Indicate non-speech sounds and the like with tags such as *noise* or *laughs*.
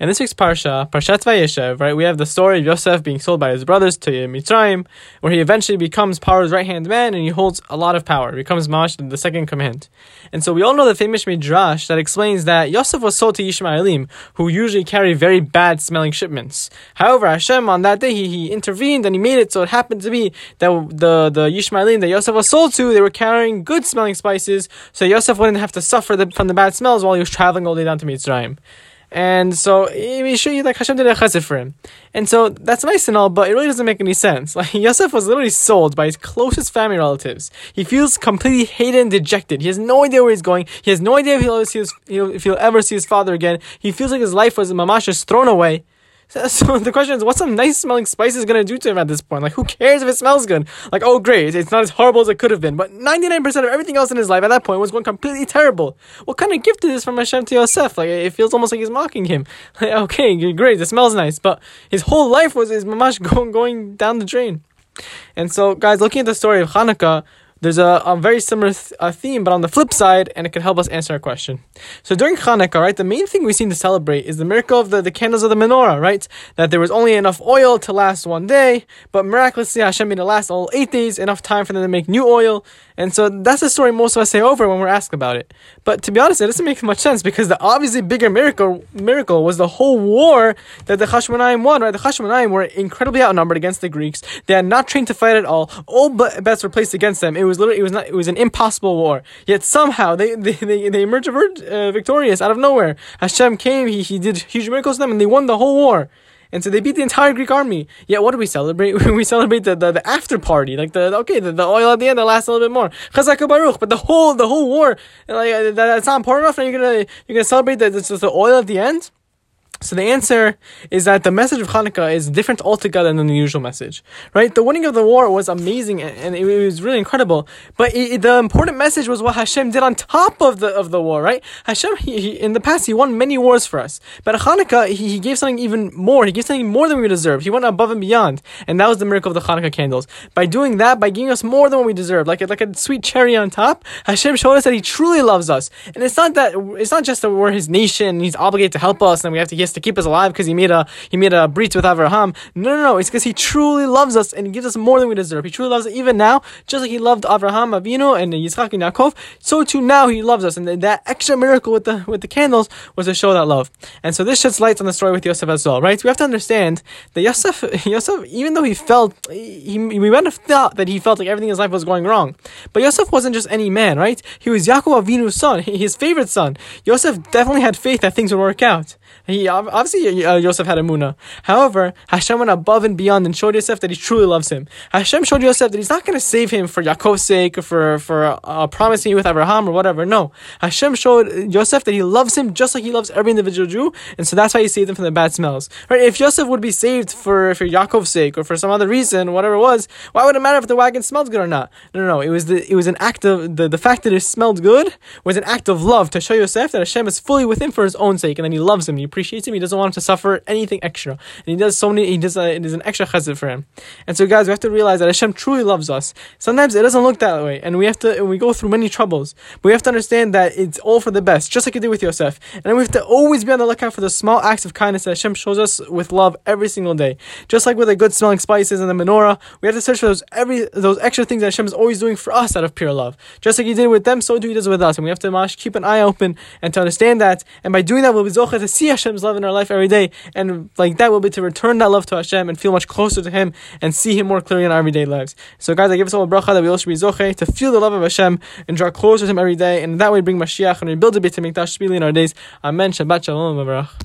In this week's parsha, Parshat Vayeshev, right, we have the story of Yosef being sold by his brothers to Mitzrayim, where he eventually becomes Paro's right hand man and he holds a lot of power. Becomes Mash, the second command. And so we all know the famous Midrash that explains that Yosef was sold to Ishmaelim, who usually carry very bad smelling shipments. However, Hashem on that day he, he intervened and he made it so it happened to be that the the Ishmaelim that Yosef was sold to, they were carrying good smelling spices, so Yosef wouldn't have to suffer the, from the bad smells while he was traveling all the way down to Mitzrayim. And so we show you like Hashem did a chesed for him. And so that's nice and all, but it really doesn't make any sense. *laughs* Like Yosef was literally sold by his closest family relatives. He feels completely hated and dejected. He has no idea where he's going. He has no idea if he'll ever see his, if he'll ever see his father again. He feels like his life was mamash thrown away. *laughs* So the question is, what's some nice smelling spices gonna do to him at this point? Like, who cares if it smells good? Like, oh great, it's not as horrible as it could have been. But 99% of everything else in his life at that point was going completely terrible. What kind of gift is this from Hashem to Yosef? Like, it feels almost like he's mocking him. *laughs* Like, okay, great, it smells nice, but his whole life was his mamash *laughs* going, going down the drain. And so, guys, looking at the story of Hanukkah, there's a, a very similar th- a theme, but on the flip side, and it can help us answer our question. So during Hanukkah, right, the main thing we seem to celebrate is the miracle of the, the candles of the menorah, right? That there was only enough oil to last one day, but miraculously Hashem made it last all eight days, enough time for them to make new oil. And so that's the story most of us say over when we're asked about it. But to be honest, it doesn't make much sense because the obviously bigger miracle miracle was the whole war that the Hashmonaim won, right? The Hashmonaim were incredibly outnumbered against the Greeks. They had not trained to fight at all. All bets were placed against them. It was literally it was not it was an impossible war. Yet somehow they they, they, they emerged uh, victorious out of nowhere. Hashem came, he, he did huge miracles to them, and they won the whole war. And so they beat the entire Greek army. Yet what do we celebrate? *laughs* we celebrate the, the, the after party, like the okay, the, the oil at the end that lasts a little bit more. Chazak Baruch, but the whole the whole war, like that, that's not important enough. And you're gonna you're gonna celebrate the, the, the oil at the end. So the answer is that the message of Hanukkah is different altogether than the usual message, right? The winning of the war was amazing and it was really incredible, but it, the important message was what Hashem did on top of the of the war, right? Hashem, he, he, in the past, he won many wars for us, but Hanukkah, he, he gave something even more. He gave something more than we deserved. He went above and beyond, and that was the miracle of the Hanukkah candles. By doing that, by giving us more than what we deserved, like like a sweet cherry on top, Hashem showed us that He truly loves us, and it's not that it's not just that we're His nation, He's obligated to help us, and we have to he to keep us alive because he made a he made a brit with Avraham. No, no, no. It's because he truly loves us and he gives us more than we deserve. He truly loves us even now, just like he loved Avraham, Avinu, and Yitzchak and Yaakov. So too now he loves us, and that extra miracle with the with the candles was to show that love. And so this sheds light on the story with Yosef as well, right? We have to understand that Yosef, *laughs* Yosef, even though he felt, he, we might have thought that he felt like everything in his life was going wrong, but Yosef wasn't just any man, right? He was Yaakov Avinu's son, *laughs* his favorite son. Yosef definitely had faith that things would work out. He obviously uh, Yosef had emunah. However, Hashem went above and beyond and showed Yosef that he truly loves him. Hashem showed Yosef that he's not going to save him for Yaakov's sake or for for uh, promising with Abraham or whatever. No, Hashem showed Yosef that he loves him just like he loves every individual Jew, and so that's why he saved him from the bad smells. Right? If Yosef would be saved for for Yaakov's sake or for some other reason, whatever it was, why would it matter if the wagon smelled good or not? No, no, no. It was the it was an act of the the fact that it smelled good was an act of love to show Yosef that Hashem is fully with him for his own sake, and then he loves him, and he appreciates him, he doesn't want him to suffer anything extra, and he does so many. He does a, it is an extra chesed for him. And so, guys, we have to realize that Hashem truly loves us. Sometimes it doesn't look that way, and we have to. We go through many troubles, but we have to understand that it's all for the best, just like you did with Yosef. And we have to always be on the lookout for the small acts of kindness that Hashem shows us with love every single day. Just like with the good smelling spices and the menorah, we have to search for those every those extra things that Hashem is always doing for us out of pure love. Just like He did with them, so do He does with us, and we have to mash, keep an eye open and to understand that. And by doing that, we'll be zocha to see Hashem's love in our life every day, and like that will be to return that love to Hashem and feel much closer to Him and see Him more clearly in our everyday lives. So, guys, I give us all a bracha that we all should be zoche to feel the love of Hashem and draw closer to Him every day, and that way bring Mashiach and rebuild a bit to make Mikdash in our days. Amen. Shabbat shalom.